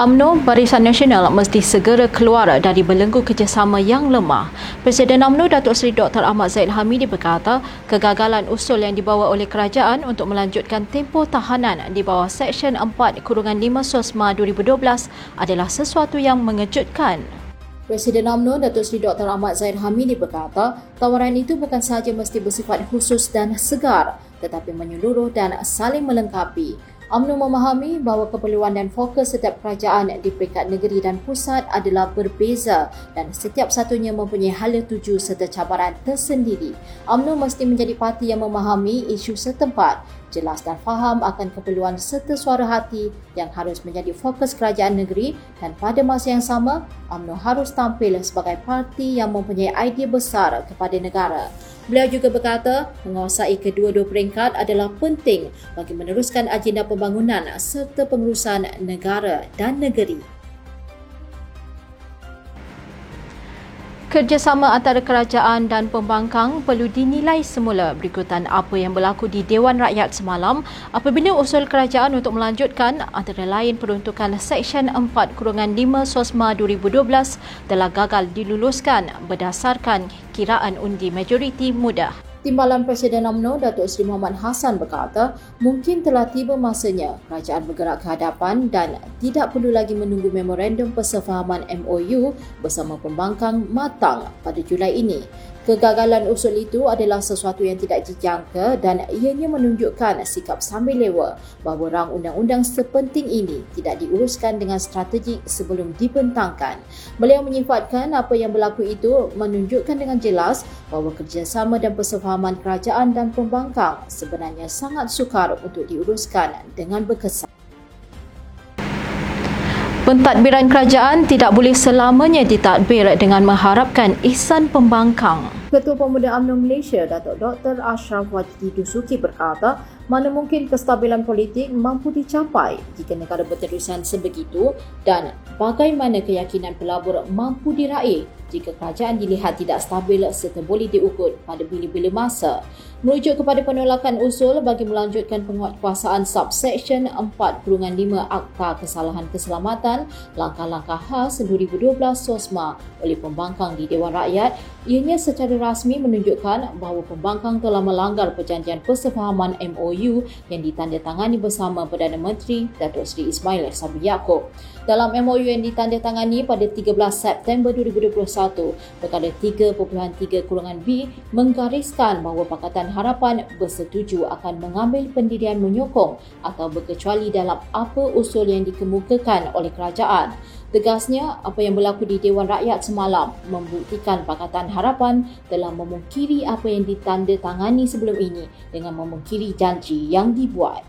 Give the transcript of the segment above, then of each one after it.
UMNO Barisan Nasional mesti segera keluar dari belenggu kerjasama yang lemah. Presiden UMNO Datuk Seri Dr. Ahmad Zaid Hamidi berkata, kegagalan usul yang dibawa oleh kerajaan untuk melanjutkan tempoh tahanan di bawah Seksyen 4 Kurungan 5 SOSMA 2012 adalah sesuatu yang mengejutkan. Presiden UMNO Datuk Seri Dr. Ahmad Zaid Hamidi berkata, tawaran itu bukan sahaja mesti bersifat khusus dan segar tetapi menyeluruh dan saling melengkapi. UMNO memahami bahawa keperluan dan fokus setiap kerajaan di peringkat negeri dan pusat adalah berbeza dan setiap satunya mempunyai hala tuju serta cabaran tersendiri. UMNO mesti menjadi parti yang memahami isu setempat, jelas dan faham akan keperluan serta suara hati yang harus menjadi fokus kerajaan negeri dan pada masa yang sama, UMNO harus tampil sebagai parti yang mempunyai idea besar kepada negara. Beliau juga berkata menguasai kedua-dua peringkat adalah penting bagi meneruskan agenda pembangunan serta pengurusan negara dan negeri. Kerjasama antara kerajaan dan pembangkang perlu dinilai semula berikutan apa yang berlaku di Dewan Rakyat semalam apabila usul kerajaan untuk melanjutkan antara lain peruntukan Seksyen 4 Kurungan 5 SOSMA 2012 telah gagal diluluskan berdasarkan kiraan undi majoriti mudah. Timbalan Presiden UMNO Datuk Seri Muhammad Hassan berkata, mungkin telah tiba masanya kerajaan bergerak ke hadapan dan tidak perlu lagi menunggu memorandum persefahaman MOU bersama pembangkang matang pada Julai ini. Kegagalan usul itu adalah sesuatu yang tidak dijangka dan ianya menunjukkan sikap sambil lewa bahawa rang undang-undang sepenting ini tidak diuruskan dengan strategik sebelum dibentangkan. Beliau menyifatkan apa yang berlaku itu menunjukkan dengan jelas bahawa kerjasama dan persefahaman kerajaan dan pembangkang sebenarnya sangat sukar untuk diuruskan dengan berkesan. Pentadbiran kerajaan tidak boleh selamanya ditadbir dengan mengharapkan ihsan pembangkang. Ketua Pemuda UMNO Malaysia, Datuk Dr. Ashraf Wajdi Dusuki berkata, mana mungkin kestabilan politik mampu dicapai jika negara berterusan sebegitu dan bagaimana keyakinan pelabur mampu diraih jika kerajaan dilihat tidak stabil serta boleh diukur pada bila-bila masa. Merujuk kepada penolakan usul bagi melanjutkan penguatkuasaan subsection 4-5 Akta Kesalahan Keselamatan langkah-langkah khas 2012 SOSMA oleh pembangkang di Dewan Rakyat, ianya secara rasmi menunjukkan bahawa pembangkang telah melanggar perjanjian persefahaman MOU yang ditandatangani bersama Perdana Menteri Datuk Seri Ismail Sabri Yaakob. Dalam MOU yang ditandatangani pada 13 September 2021, perkara 3.3 kurungan B menggariskan bahawa Pakatan Harapan bersetuju akan mengambil pendirian menyokong atau berkecuali dalam apa usul yang dikemukakan oleh kerajaan. Tegasnya, apa yang berlaku di Dewan Rakyat semalam membuktikan Pakatan Harapan telah memungkiri apa yang ditandatangani sebelum ini dengan memungkiri janji yang dibuat.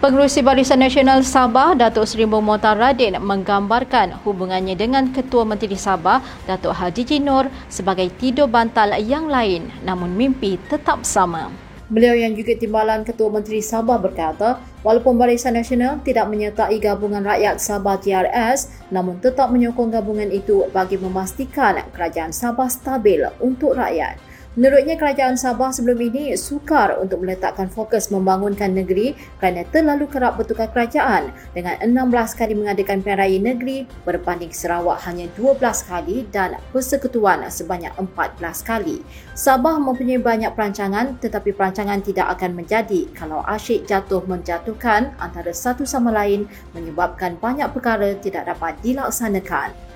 Pengerusi Barisan Nasional Sabah, Datuk Seri Momotar Radin menggambarkan hubungannya dengan Ketua Menteri Sabah, Datuk Haji Jinur sebagai tidur bantal yang lain namun mimpi tetap sama. Beliau yang juga timbalan Ketua Menteri Sabah berkata, walaupun Barisan Nasional tidak menyertai Gabungan Rakyat Sabah GRS, namun tetap menyokong gabungan itu bagi memastikan kerajaan Sabah stabil untuk rakyat. Menurutnya kerajaan Sabah sebelum ini sukar untuk meletakkan fokus membangunkan negeri kerana terlalu kerap bertukar kerajaan dengan 16 kali mengadakan pilihan raya negeri berbanding Sarawak hanya 12 kali dan persekutuan sebanyak 14 kali. Sabah mempunyai banyak perancangan tetapi perancangan tidak akan menjadi kalau asyik jatuh menjatuhkan antara satu sama lain menyebabkan banyak perkara tidak dapat dilaksanakan.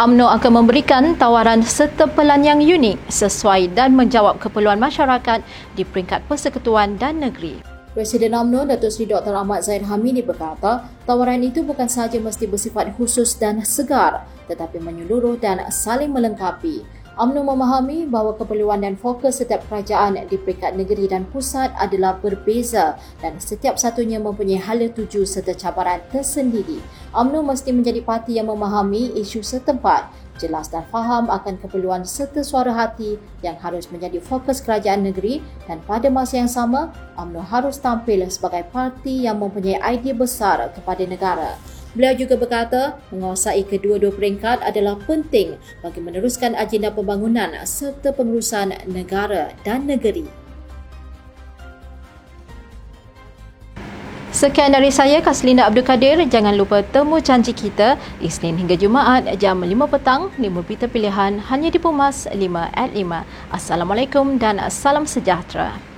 UMNO akan memberikan tawaran setepelan yang unik sesuai dan menjawab keperluan masyarakat di peringkat persekutuan dan negeri. Presiden UMNO Datuk Seri Dr. Ahmad Zahid Hamidi berkata, tawaran itu bukan sahaja mesti bersifat khusus dan segar tetapi menyeluruh dan saling melengkapi. UMNO memahami bahawa keperluan dan fokus setiap kerajaan di peringkat negeri dan pusat adalah berbeza dan setiap satunya mempunyai hala tuju serta cabaran tersendiri. UMNO mesti menjadi parti yang memahami isu setempat, jelas dan faham akan keperluan serta suara hati yang harus menjadi fokus kerajaan negeri dan pada masa yang sama, UMNO harus tampil sebagai parti yang mempunyai idea besar kepada negara. Beliau juga berkata, menguasai kedua-dua peringkat adalah penting bagi meneruskan agenda pembangunan serta pengurusan negara dan negeri. Sekian dari saya, Kaslina Abdul Kadir. Jangan lupa temu janji kita Isnin hingga Jumaat jam 5 petang. 5 berita pilihan hanya di Pumas 5 at 5. Assalamualaikum dan salam sejahtera.